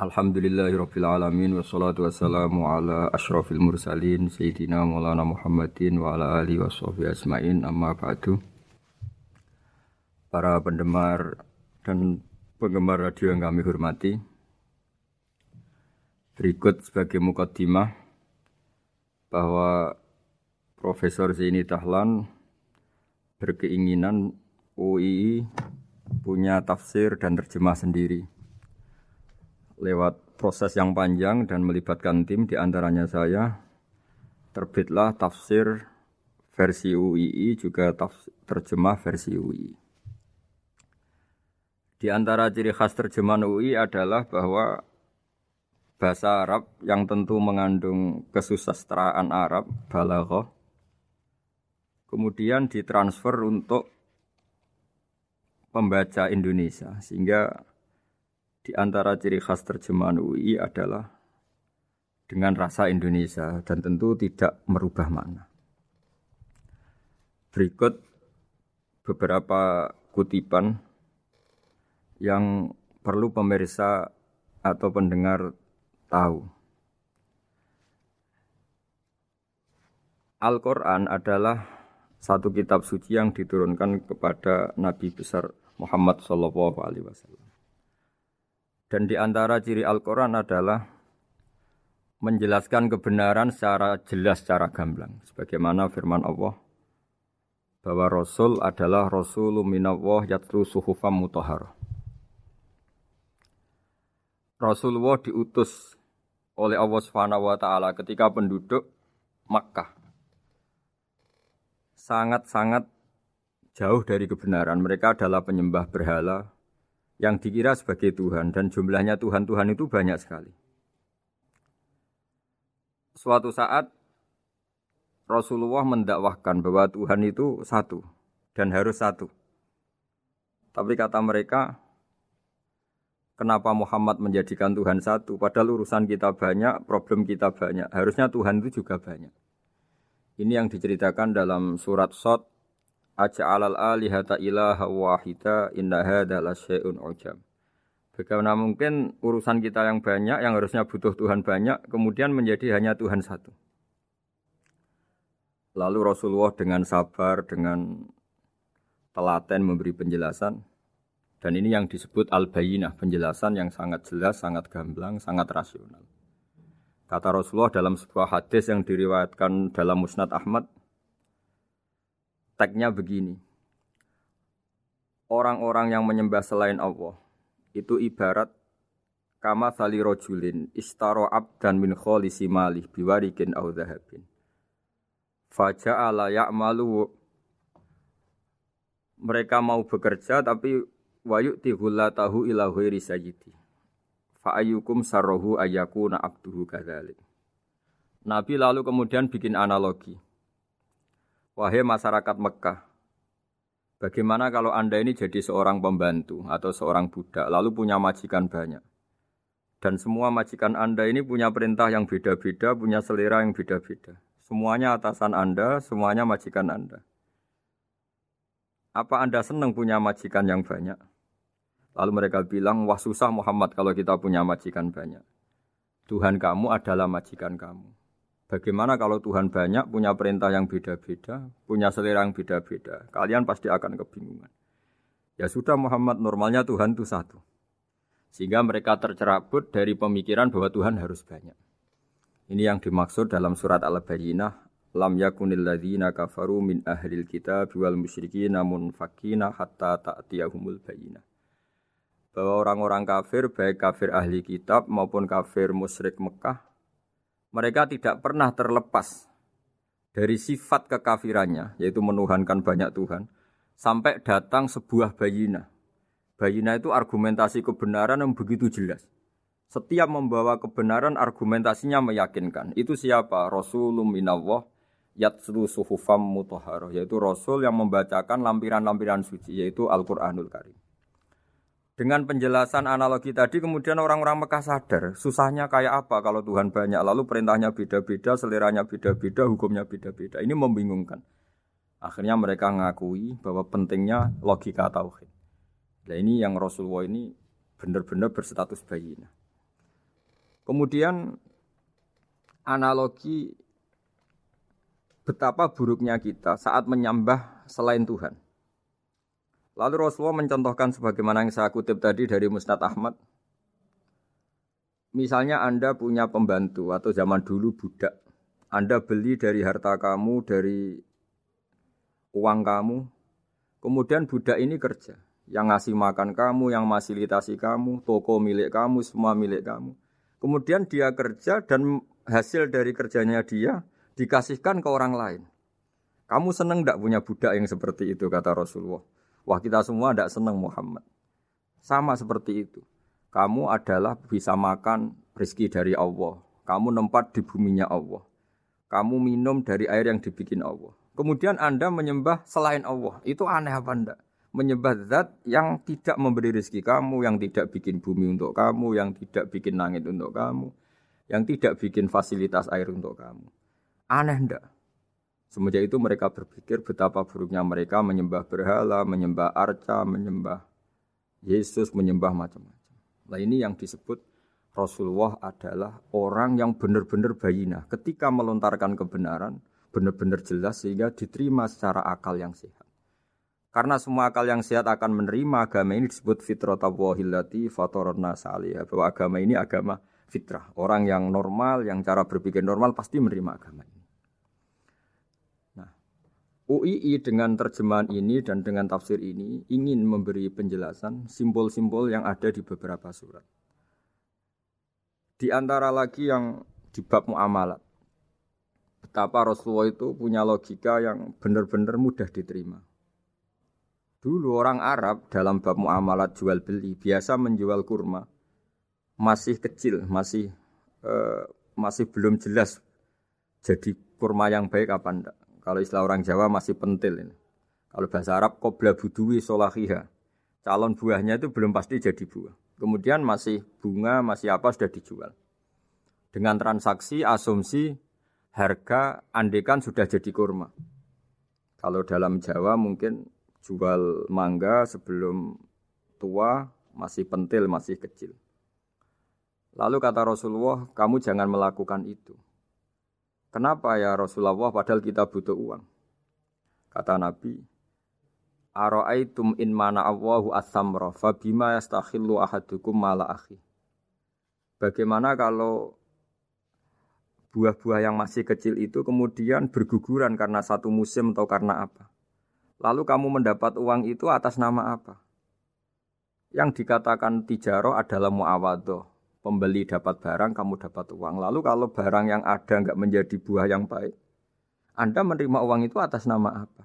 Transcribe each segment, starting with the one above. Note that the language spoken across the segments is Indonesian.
Alhamdulillahirabbil alamin wassalatu wassalamu ala asyrafil mursalin sayyidina Maulana Muhammadin wa ala alihi washabihi ajmain amma ba'du. Para pendengar dan penggemar radio yang kami hormati. Berikut sebagai mukaddimah bahwa Profesor Zaini Dahlan berkeinginan UII punya tafsir dan terjemah sendiri lewat proses yang panjang dan melibatkan tim di antaranya saya terbitlah tafsir versi UII juga tafsir, terjemah versi UII. Di antara ciri khas terjemahan UI adalah bahwa bahasa Arab yang tentu mengandung kesusastraan Arab, balaghah, kemudian ditransfer untuk pembaca Indonesia sehingga di antara ciri khas terjemahan UI adalah dengan rasa Indonesia dan tentu tidak merubah makna. Berikut beberapa kutipan yang perlu pemirsa atau pendengar tahu. Al-Quran adalah satu kitab suci yang diturunkan kepada Nabi besar Muhammad Wasallam. Dan di antara ciri Al-Quran adalah menjelaskan kebenaran secara jelas, secara gamblang. Sebagaimana firman Allah, bahwa Rasul adalah Rasulun minallah yatlu suhufam mutahar. Rasulullah diutus oleh Allah Subhanahu wa taala ketika penduduk Makkah sangat-sangat jauh dari kebenaran. Mereka adalah penyembah berhala, yang dikira sebagai Tuhan dan jumlahnya Tuhan-Tuhan itu banyak sekali. Suatu saat Rasulullah mendakwahkan bahwa Tuhan itu satu dan harus satu. Tapi kata mereka, kenapa Muhammad menjadikan Tuhan satu? Padahal urusan kita banyak, problem kita banyak. Harusnya Tuhan itu juga banyak. Ini yang diceritakan dalam surat Sot aja'alal alihata ilaha wahida inna hadza lasyai'un ujab. Bagaimana mungkin urusan kita yang banyak, yang harusnya butuh Tuhan banyak, kemudian menjadi hanya Tuhan satu. Lalu Rasulullah dengan sabar, dengan telaten memberi penjelasan. Dan ini yang disebut al-bayinah, penjelasan yang sangat jelas, sangat gamblang, sangat rasional. Kata Rasulullah dalam sebuah hadis yang diriwayatkan dalam Musnad Ahmad, Teksnya begini. Orang-orang yang menyembah selain Allah itu ibarat kama sali rojulin istaro abdan min kholisi malih biwarikin au dhahabin. Faja'ala ya'malu mereka mau bekerja tapi wayuk tahu ila ghairi sayyidi. Fa'ayukum sarrohu ayakuna abduhu kadzalik. Nabi lalu kemudian bikin analogi. Wahai masyarakat Mekah, bagaimana kalau Anda ini jadi seorang pembantu atau seorang budak, lalu punya majikan banyak? Dan semua majikan Anda ini punya perintah yang beda-beda, punya selera yang beda-beda. Semuanya atasan Anda, semuanya majikan Anda. Apa Anda senang punya majikan yang banyak? Lalu mereka bilang, wah susah Muhammad kalau kita punya majikan banyak. Tuhan kamu adalah majikan kamu. Bagaimana kalau Tuhan banyak punya perintah yang beda-beda, punya selera yang beda-beda? Kalian pasti akan kebingungan. Ya sudah Muhammad, normalnya Tuhan itu satu. Sehingga mereka tercerabut dari pemikiran bahwa Tuhan harus banyak. Ini yang dimaksud dalam surat Al-Bayyinah. Lam yakunil ladzina kafaru min ahlil kitab wal musyrikin namun fakina hatta ta'tiyahumul bayyinah. Bahwa orang-orang kafir, baik kafir ahli kitab maupun kafir musyrik Mekah, mereka tidak pernah terlepas dari sifat kekafirannya, yaitu menuhankan banyak Tuhan, sampai datang sebuah bayina. Bayina itu argumentasi kebenaran yang begitu jelas. Setiap membawa kebenaran argumentasinya meyakinkan. Itu siapa? Rasulun minallah yatslu suhufam mutahharah. Yaitu Rasul yang membacakan lampiran-lampiran suci. Yaitu Al-Quranul Karim. Dengan penjelasan analogi tadi kemudian orang-orang Mekah sadar. Susahnya kayak apa kalau Tuhan banyak. Lalu perintahnya beda-beda, seleranya beda-beda, hukumnya beda-beda. Ini membingungkan. Akhirnya mereka ngakui bahwa pentingnya logika tauhid. Nah ini yang Rasulullah ini benar-benar berstatus bayina. Kemudian analogi betapa buruknya kita saat menyembah selain Tuhan. Lalu Rasulullah mencontohkan sebagaimana yang saya kutip tadi dari Musnad Ahmad. Misalnya Anda punya pembantu atau zaman dulu budak. Anda beli dari harta kamu, dari uang kamu. Kemudian budak ini kerja. Yang ngasih makan kamu, yang fasilitasi kamu, toko milik kamu, semua milik kamu. Kemudian dia kerja dan hasil dari kerjanya dia dikasihkan ke orang lain. Kamu seneng tidak punya budak yang seperti itu kata Rasulullah. Wah kita semua tidak seneng Muhammad. Sama seperti itu. Kamu adalah bisa makan rezeki dari Allah. Kamu nempat di buminya Allah. Kamu minum dari air yang dibikin Allah. Kemudian Anda menyembah selain Allah. Itu aneh apa enggak? menyembah zat yang tidak memberi rezeki kamu, yang tidak bikin bumi untuk kamu, yang tidak bikin langit untuk kamu, yang tidak bikin fasilitas air untuk kamu. Aneh ndak? Semenjak itu mereka berpikir betapa buruknya mereka menyembah berhala, menyembah arca, menyembah Yesus, menyembah macam-macam. Nah ini yang disebut Rasulullah adalah orang yang benar-benar bayina. Ketika melontarkan kebenaran, benar-benar jelas sehingga diterima secara akal yang sehat. Karena semua akal yang sehat akan menerima agama ini disebut fitratallahi fatorna salih. Bahwa agama ini agama fitrah. Orang yang normal, yang cara berpikir normal pasti menerima agama ini. UII dengan terjemahan ini dan dengan tafsir ini ingin memberi penjelasan simbol-simbol yang ada di beberapa surat. Di antara lagi yang di bab muamalat. Betapa Rasulullah itu punya logika yang benar-benar mudah diterima. Dulu orang Arab dalam bab muamalat jual beli biasa menjual kurma masih kecil, masih uh, masih belum jelas jadi kurma yang baik apa enggak. Kalau istilah orang Jawa masih pentil ini. Kalau bahasa Arab kobla budui solahiha. Calon buahnya itu belum pasti jadi buah. Kemudian masih bunga, masih apa sudah dijual. Dengan transaksi asumsi harga andekan sudah jadi kurma. Kalau dalam Jawa mungkin jual mangga sebelum tua masih pentil, masih kecil. Lalu kata Rasulullah, kamu jangan melakukan itu. Kenapa ya Rasulullah padahal kita butuh uang? Kata Nabi, in mana Allahu as-samra ahadukum mala akhi. Bagaimana kalau buah-buah yang masih kecil itu kemudian berguguran karena satu musim atau karena apa? Lalu kamu mendapat uang itu atas nama apa? Yang dikatakan tijaro adalah muawadoh. Pembeli dapat barang, kamu dapat uang. Lalu kalau barang yang ada nggak menjadi buah yang baik, Anda menerima uang itu atas nama apa?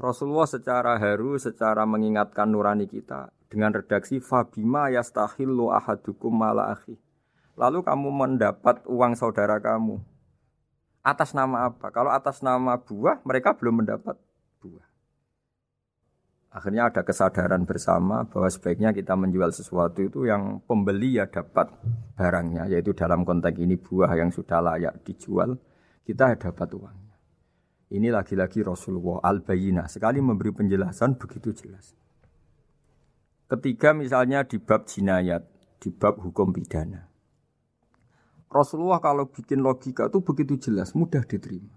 Rasulullah secara haru, secara mengingatkan nurani kita dengan redaksi Fabima yastahillu ahadukum mala akhi. Lalu kamu mendapat uang saudara kamu. Atas nama apa? Kalau atas nama buah, mereka belum mendapat. Akhirnya ada kesadaran bersama bahwa sebaiknya kita menjual sesuatu itu yang pembeli ya dapat barangnya, yaitu dalam konteks ini buah yang sudah layak dijual, kita dapat uangnya. Ini lagi-lagi Rasulullah al-Bayina sekali memberi penjelasan begitu jelas. Ketiga misalnya di bab jinayat, di bab hukum pidana. Rasulullah kalau bikin logika itu begitu jelas, mudah diterima.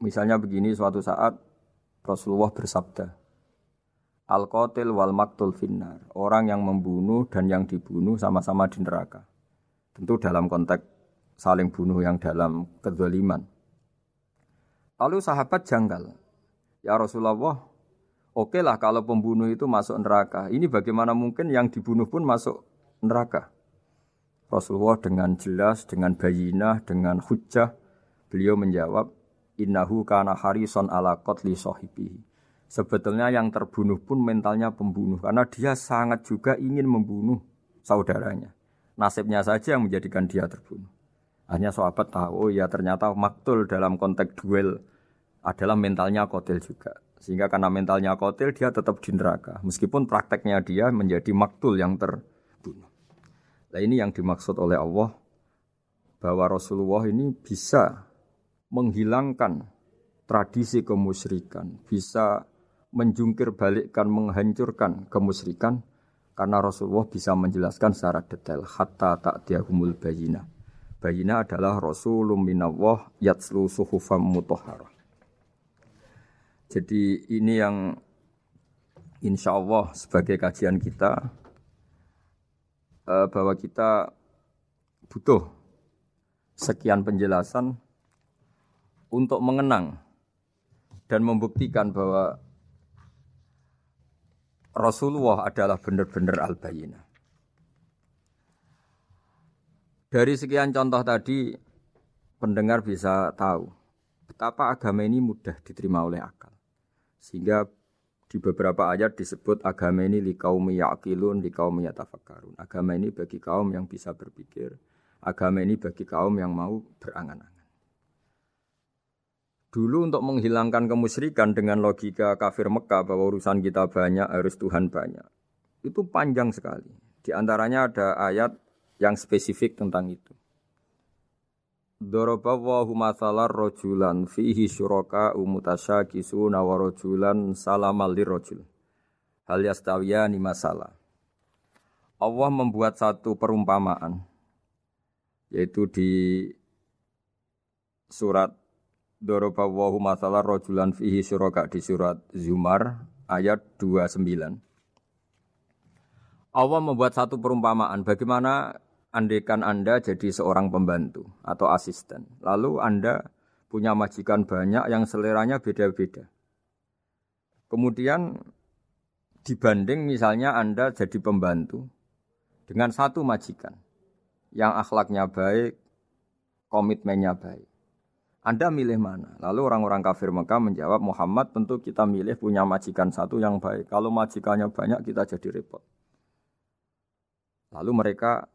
Misalnya begini suatu saat Rasulullah bersabda, Al-Qatil wal maktul finnar. Orang yang membunuh dan yang dibunuh sama-sama di neraka. Tentu dalam konteks saling bunuh yang dalam kezaliman. Lalu sahabat janggal. Ya Rasulullah, oke lah kalau pembunuh itu masuk neraka. Ini bagaimana mungkin yang dibunuh pun masuk neraka? Rasulullah dengan jelas, dengan bayinah, dengan hujah, beliau menjawab, innahu kana harison ala qatli sahibihi. Sebetulnya yang terbunuh pun mentalnya pembunuh karena dia sangat juga ingin membunuh saudaranya. Nasibnya saja yang menjadikan dia terbunuh. Hanya sahabat tahu, ya ternyata maktul dalam konteks duel adalah mentalnya kotil juga. Sehingga karena mentalnya kotil dia tetap di neraka. Meskipun prakteknya dia menjadi maktul yang terbunuh. Nah ini yang dimaksud oleh Allah bahwa Rasulullah ini bisa menghilangkan tradisi kemusyrikan, bisa menjungkir balikkan, menghancurkan kemusyrikan karena Rasulullah bisa menjelaskan secara detail hatta tak diahumul bayina. Bayina adalah Rasulun minallah yatslu suhufam mutahharah. Jadi ini yang insya Allah sebagai kajian kita eh, bahwa kita butuh sekian penjelasan untuk mengenang dan membuktikan bahwa Rasulullah adalah benar-benar al-bayyinah. Dari sekian contoh tadi, pendengar bisa tahu betapa agama ini mudah diterima oleh akal. Sehingga di beberapa ayat disebut agama ini li kaum yaqilun, li kaum yatafakkarun. Agama ini bagi kaum yang bisa berpikir, agama ini bagi kaum yang mau berangan-angan. Dulu untuk menghilangkan kemusyrikan dengan logika kafir Mekah bahwa urusan kita banyak, harus Tuhan banyak. Itu panjang sekali. Di antaranya ada ayat yang spesifik tentang itu. Dorobawahu masalah rojulan fihi syuraka umutasya kisu nawarojulan rojul. Hal ni masalah. Allah membuat satu perumpamaan yaitu di surat Dorobawahu masalah rojulan fihi syuraka di surat Zumar ayat 29. Allah membuat satu perumpamaan bagaimana andekan Anda jadi seorang pembantu atau asisten. Lalu Anda punya majikan banyak yang seleranya beda-beda. Kemudian dibanding misalnya Anda jadi pembantu dengan satu majikan yang akhlaknya baik, komitmennya baik. Anda milih mana? Lalu orang-orang kafir Mekah menjawab, Muhammad tentu kita milih punya majikan satu yang baik. Kalau majikannya banyak kita jadi repot. Lalu mereka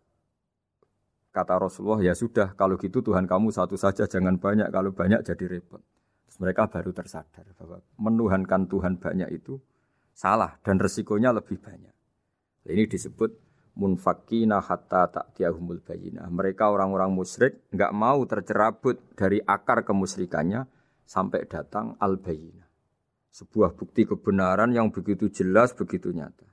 Kata Rasulullah, ya sudah, kalau gitu Tuhan kamu satu saja, jangan banyak. Kalau banyak jadi repot. Terus mereka baru tersadar bahwa menuhankan Tuhan banyak itu salah dan resikonya lebih banyak. Ini disebut munfakina hatta tak diahumul bayina. Mereka orang-orang musyrik nggak mau tercerabut dari akar kemusyrikannya sampai datang al bayina. Sebuah bukti kebenaran yang begitu jelas, begitu nyata.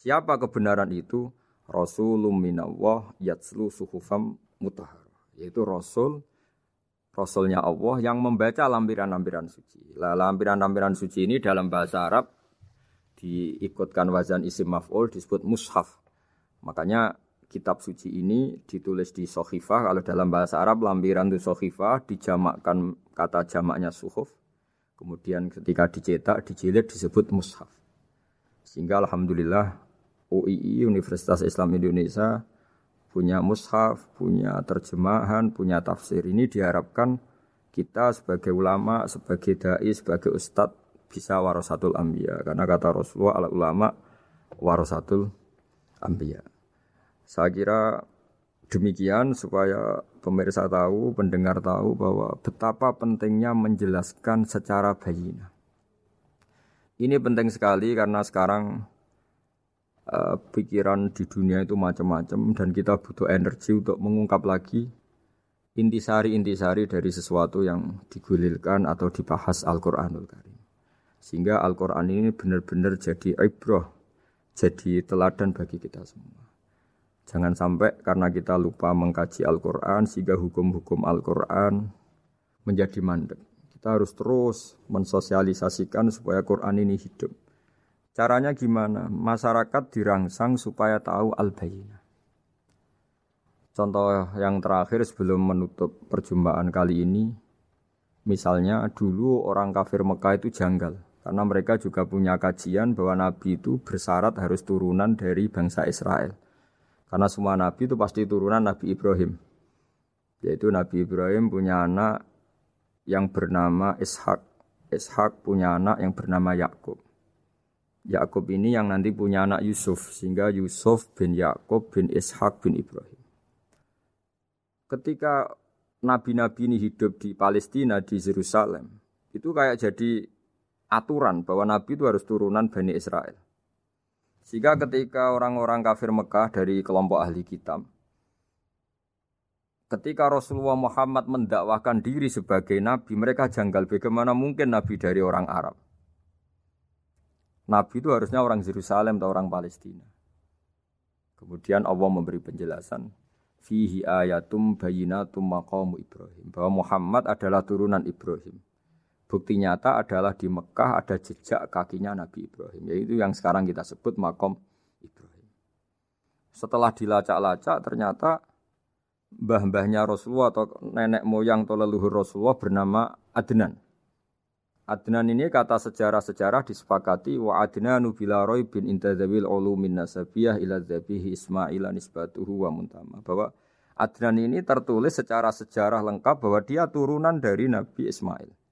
Siapa kebenaran itu? Rasulum minallah yatslu suhufam mutahhar. Yaitu Rasul Rasulnya Allah yang membaca lampiran-lampiran suci. Lah lampiran-lampiran suci ini dalam bahasa Arab diikutkan wazan isim maf'ul disebut mushaf. Makanya kitab suci ini ditulis di sohifah. Kalau dalam bahasa Arab lampiran itu sohifah dijamakkan kata jamaknya suhuf. Kemudian ketika dicetak, dijilid disebut mushaf. Sehingga Alhamdulillah UII Universitas Islam Indonesia punya mushaf, punya terjemahan, punya tafsir. Ini diharapkan kita sebagai ulama, sebagai dai, sebagai ustadz bisa warasatul ambia. Karena kata Rasulullah al ulama warasatul ambia. Saya kira demikian supaya pemirsa tahu, pendengar tahu bahwa betapa pentingnya menjelaskan secara bayina. Ini penting sekali karena sekarang uh, pikiran di dunia itu macam-macam dan kita butuh energi untuk mengungkap lagi intisari-intisari dari sesuatu yang digulirkan atau dibahas Al-Qur'anul Karim. Sehingga Al-Qur'an ini benar-benar jadi ibrah, jadi teladan bagi kita semua. Jangan sampai karena kita lupa mengkaji Al-Qur'an sehingga hukum-hukum Al-Qur'an menjadi mandek. Kita harus terus mensosialisasikan supaya Quran ini hidup Caranya gimana? Masyarakat dirangsang supaya tahu al-bayyinah. Contoh yang terakhir sebelum menutup perjumpaan kali ini, misalnya dulu orang kafir Mekah itu janggal. Karena mereka juga punya kajian bahwa Nabi itu bersyarat harus turunan dari bangsa Israel. Karena semua Nabi itu pasti turunan Nabi Ibrahim. Yaitu Nabi Ibrahim punya anak yang bernama Ishak Ishak punya anak yang bernama Yakub. Yakub ini yang nanti punya anak Yusuf sehingga Yusuf bin Yakub bin Ishak bin Ibrahim. Ketika nabi-nabi ini hidup di Palestina di Yerusalem, itu kayak jadi aturan bahwa nabi itu harus turunan Bani Israel. Sehingga ketika orang-orang kafir Mekah dari kelompok ahli kitab ketika Rasulullah Muhammad mendakwahkan diri sebagai nabi, mereka janggal bagaimana mungkin nabi dari orang Arab. Nabi itu harusnya orang Yerusalem atau orang Palestina. Kemudian Allah memberi penjelasan, fihi ayatum bayinatum maqamu Ibrahim, bahwa Muhammad adalah turunan Ibrahim. Bukti nyata adalah di Mekah ada jejak kakinya Nabi Ibrahim, yaitu yang sekarang kita sebut makom Ibrahim. Setelah dilacak-lacak ternyata mbah-mbahnya Rasulullah atau nenek moyang atau leluhur Rasulullah bernama Adnan. Adnan ini kata sejarah-sejarah disepakati wa adnanu bila roy bin intadzabil ulumin nasabiyah ila dzabihi Ismail nisbatuhu wa muntama. Bahwa Adnan ini tertulis secara sejarah lengkap bahwa dia turunan dari Nabi Ismail.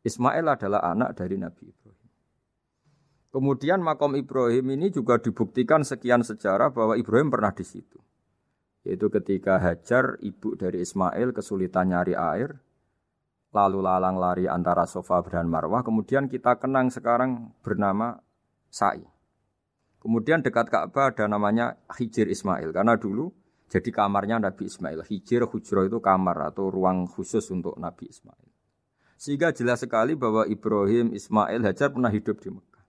Ismail adalah anak dari Nabi Ibrahim. Kemudian makom Ibrahim ini juga dibuktikan sekian sejarah bahwa Ibrahim pernah di situ. Yaitu ketika Hajar, ibu dari Ismail, kesulitan nyari air, lalu lalang lari antara Sofa dan Marwah. Kemudian kita kenang sekarang bernama Sa'i. Kemudian dekat Ka'bah ada namanya Hijir Ismail. Karena dulu jadi kamarnya Nabi Ismail. Hijir, hujro itu kamar atau ruang khusus untuk Nabi Ismail. Sehingga jelas sekali bahwa Ibrahim, Ismail, Hajar pernah hidup di Mekah.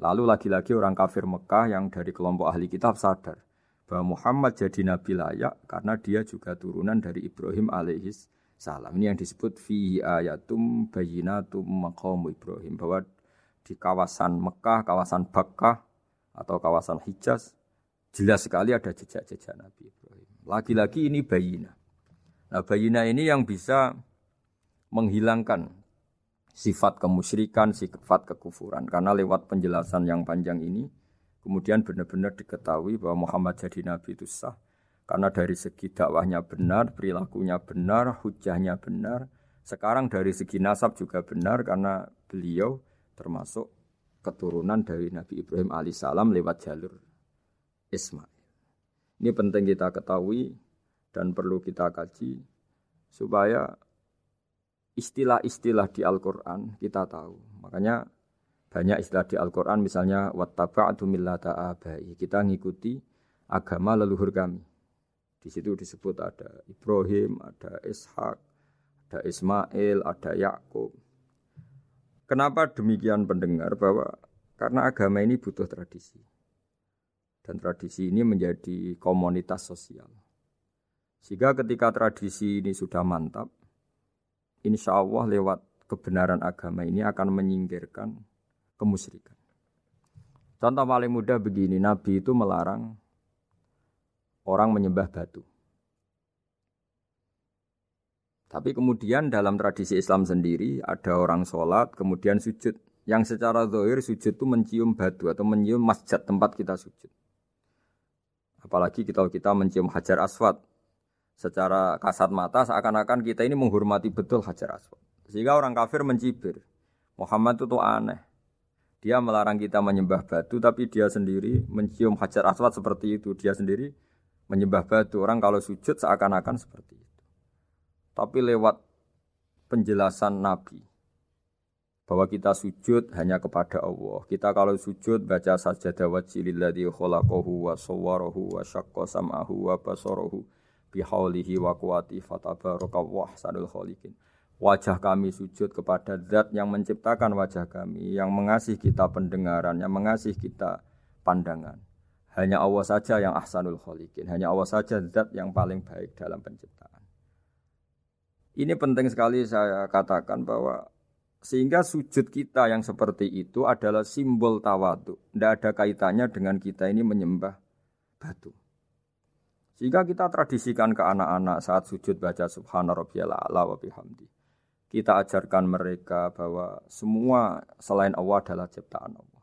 Lalu lagi-lagi orang kafir Mekah yang dari kelompok ahli kitab sadar bahwa Muhammad jadi nabi layak karena dia juga turunan dari Ibrahim alaihis salam. Ini yang disebut fi ayatum bayinatum maqamu Ibrahim bahwa di kawasan Mekah, kawasan Bakkah atau kawasan Hijaz jelas sekali ada jejak-jejak Nabi Ibrahim. Lagi-lagi ini bayina. Nah, bayina ini yang bisa menghilangkan sifat kemusyrikan, sifat kekufuran. Karena lewat penjelasan yang panjang ini, kemudian benar-benar diketahui bahwa Muhammad jadi nabi itu sah. Karena dari segi dakwahnya benar, perilakunya benar, hujahnya benar. Sekarang dari segi nasab juga benar karena beliau termasuk keturunan dari Nabi Ibrahim alaihissalam lewat jalur Ismail. Ini penting kita ketahui dan perlu kita kaji supaya istilah-istilah di Al-Quran kita tahu. Makanya banyak istilah di Al-Quran misalnya wattaba'tu millata abai. Kita ngikuti agama leluhur kami. Di situ disebut ada Ibrahim, ada Ishak, ada Ismail, ada Yakub. Kenapa demikian pendengar bahwa karena agama ini butuh tradisi. Dan tradisi ini menjadi komunitas sosial. Sehingga ketika tradisi ini sudah mantap, insya Allah lewat kebenaran agama ini akan menyingkirkan kemusyrikan. Contoh paling mudah begini, Nabi itu melarang orang menyembah batu. Tapi kemudian dalam tradisi Islam sendiri ada orang sholat kemudian sujud. Yang secara zahir sujud itu mencium batu atau mencium masjid tempat kita sujud. Apalagi kita kita mencium hajar aswad secara kasat mata seakan-akan kita ini menghormati betul Hajar Aswad. Sehingga orang kafir mencibir. Muhammad itu tuh aneh. Dia melarang kita menyembah batu tapi dia sendiri mencium Hajar Aswad seperti itu. Dia sendiri menyembah batu. Orang kalau sujud seakan-akan seperti itu. Tapi lewat penjelasan Nabi bahwa kita sujud hanya kepada Allah. Kita kalau sujud baca sajadah wajhililladzi khalaqahu wa sawwarahu wa syaqqa wa basarahu bihaulihi wa kuwati sadul kholikin. Wajah kami sujud kepada zat yang menciptakan wajah kami, yang mengasih kita pendengaran, yang mengasih kita pandangan. Hanya Allah saja yang ahsanul kholikin. Hanya Allah saja zat yang paling baik dalam penciptaan. Ini penting sekali saya katakan bahwa sehingga sujud kita yang seperti itu adalah simbol tawadu. Tidak ada kaitannya dengan kita ini menyembah batu. Sehingga kita tradisikan ke anak-anak saat sujud baca subhana rabbiyal a'la wa bihamdi. Kita ajarkan mereka bahwa semua selain Allah adalah ciptaan Allah.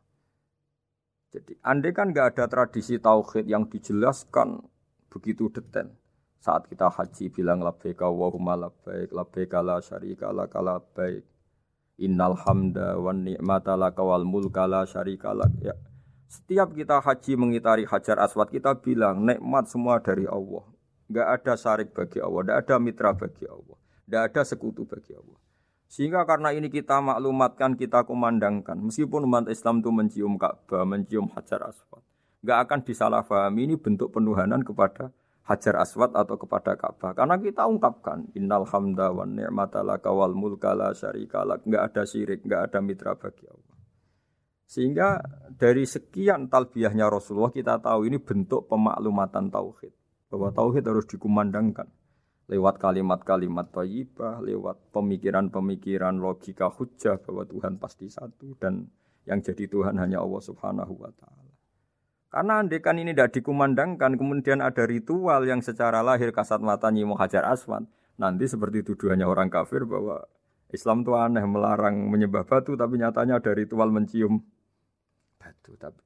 Jadi andai kan nggak ada tradisi tauhid yang dijelaskan begitu detail. Saat kita haji bilang labbaik Allahumma labbaik, labbaik la syarika laka labbaik. Innal hamda wan ni'mata laka wal mulka la syarikalak. Ya. Setiap kita haji mengitari Hajar Aswad kita bilang nikmat semua dari Allah. Enggak ada syarik bagi Allah, enggak ada mitra bagi Allah, enggak ada sekutu bagi Allah. Sehingga karena ini kita maklumatkan, kita kumandangkan. Meskipun umat Islam itu mencium Ka'bah, mencium Hajar Aswad. Enggak akan disalahpahami ini bentuk penuhanan kepada Hajar Aswad atau kepada Ka'bah. Karena kita ungkapkan innal hamda wa ni'mata laka mulka la syarika lak. Enggak ada syirik, enggak ada mitra bagi Allah. Sehingga dari sekian talbiyahnya Rasulullah kita tahu ini bentuk pemaklumatan tauhid. Bahwa tauhid harus dikumandangkan lewat kalimat-kalimat thayyibah, lewat pemikiran-pemikiran logika hujah bahwa Tuhan pasti satu dan yang jadi Tuhan hanya Allah Subhanahu wa taala. Karena andekan ini tidak dikumandangkan, kemudian ada ritual yang secara lahir kasat mata nyimu hajar aswad. Nanti seperti tuduhannya orang kafir bahwa Islam itu aneh melarang menyembah batu, tapi nyatanya ada ritual mencium batu. Tapi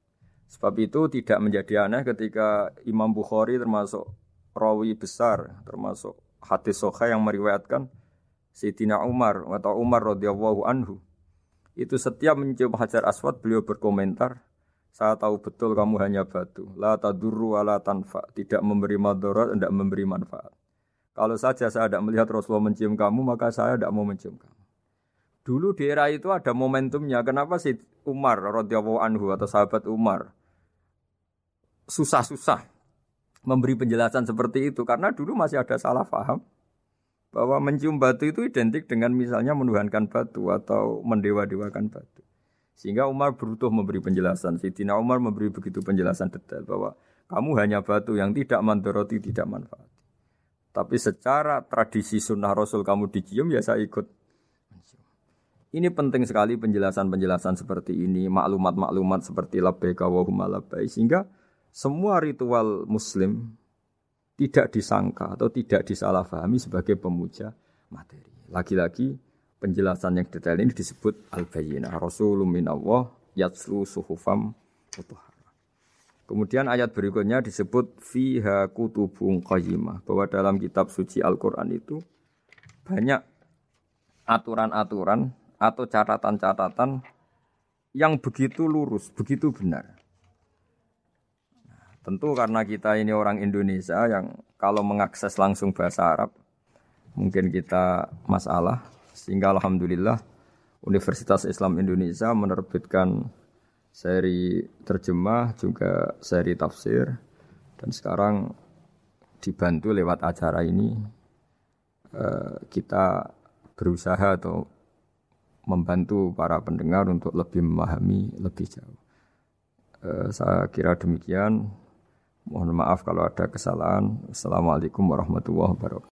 sebab itu tidak menjadi aneh ketika Imam Bukhari termasuk rawi besar, termasuk hadis soha yang meriwayatkan Sayyidina Umar atau Umar radhiyallahu anhu itu setiap mencium hajar aswad beliau berkomentar saya tahu betul kamu hanya batu. La tadurru wa la tanfa. Tidak memberi madarat, tidak memberi manfaat. Kalau saja saya tidak melihat Rasulullah mencium kamu, maka saya tidak mau mencium kamu. Dulu di era itu ada momentumnya. Kenapa sih Umar radhiyallahu anhu atau sahabat Umar susah-susah memberi penjelasan seperti itu karena dulu masih ada salah paham bahwa mencium batu itu identik dengan misalnya menuhankan batu atau mendewa-dewakan batu. Sehingga Umar berutuh memberi penjelasan. Sidina Umar memberi begitu penjelasan detail bahwa kamu hanya batu yang tidak mandoroti, tidak manfaat. Tapi secara tradisi sunnah Rasul kamu dicium, ya saya ikut. Ini penting sekali penjelasan-penjelasan seperti ini, maklumat-maklumat seperti labbaik wa labbaik sehingga semua ritual muslim tidak disangka atau tidak disalahfahami sebagai pemuja materi. Lagi-lagi penjelasan yang detail ini disebut al-bayyinah. Rasulun minallah yatslu suhufam mutahharah. Kemudian ayat berikutnya disebut fiha kutubun qayyimah bahwa dalam kitab suci Al-Qur'an itu banyak aturan-aturan atau catatan-catatan yang begitu lurus, begitu benar. Nah, tentu karena kita ini orang Indonesia yang kalau mengakses langsung bahasa Arab mungkin kita masalah sehingga alhamdulillah Universitas Islam Indonesia menerbitkan seri terjemah juga seri tafsir dan sekarang dibantu lewat acara ini eh, kita berusaha atau membantu para pendengar untuk lebih memahami lebih jauh. Eh, saya kira demikian. Mohon maaf kalau ada kesalahan. Assalamualaikum warahmatullahi wabarakatuh.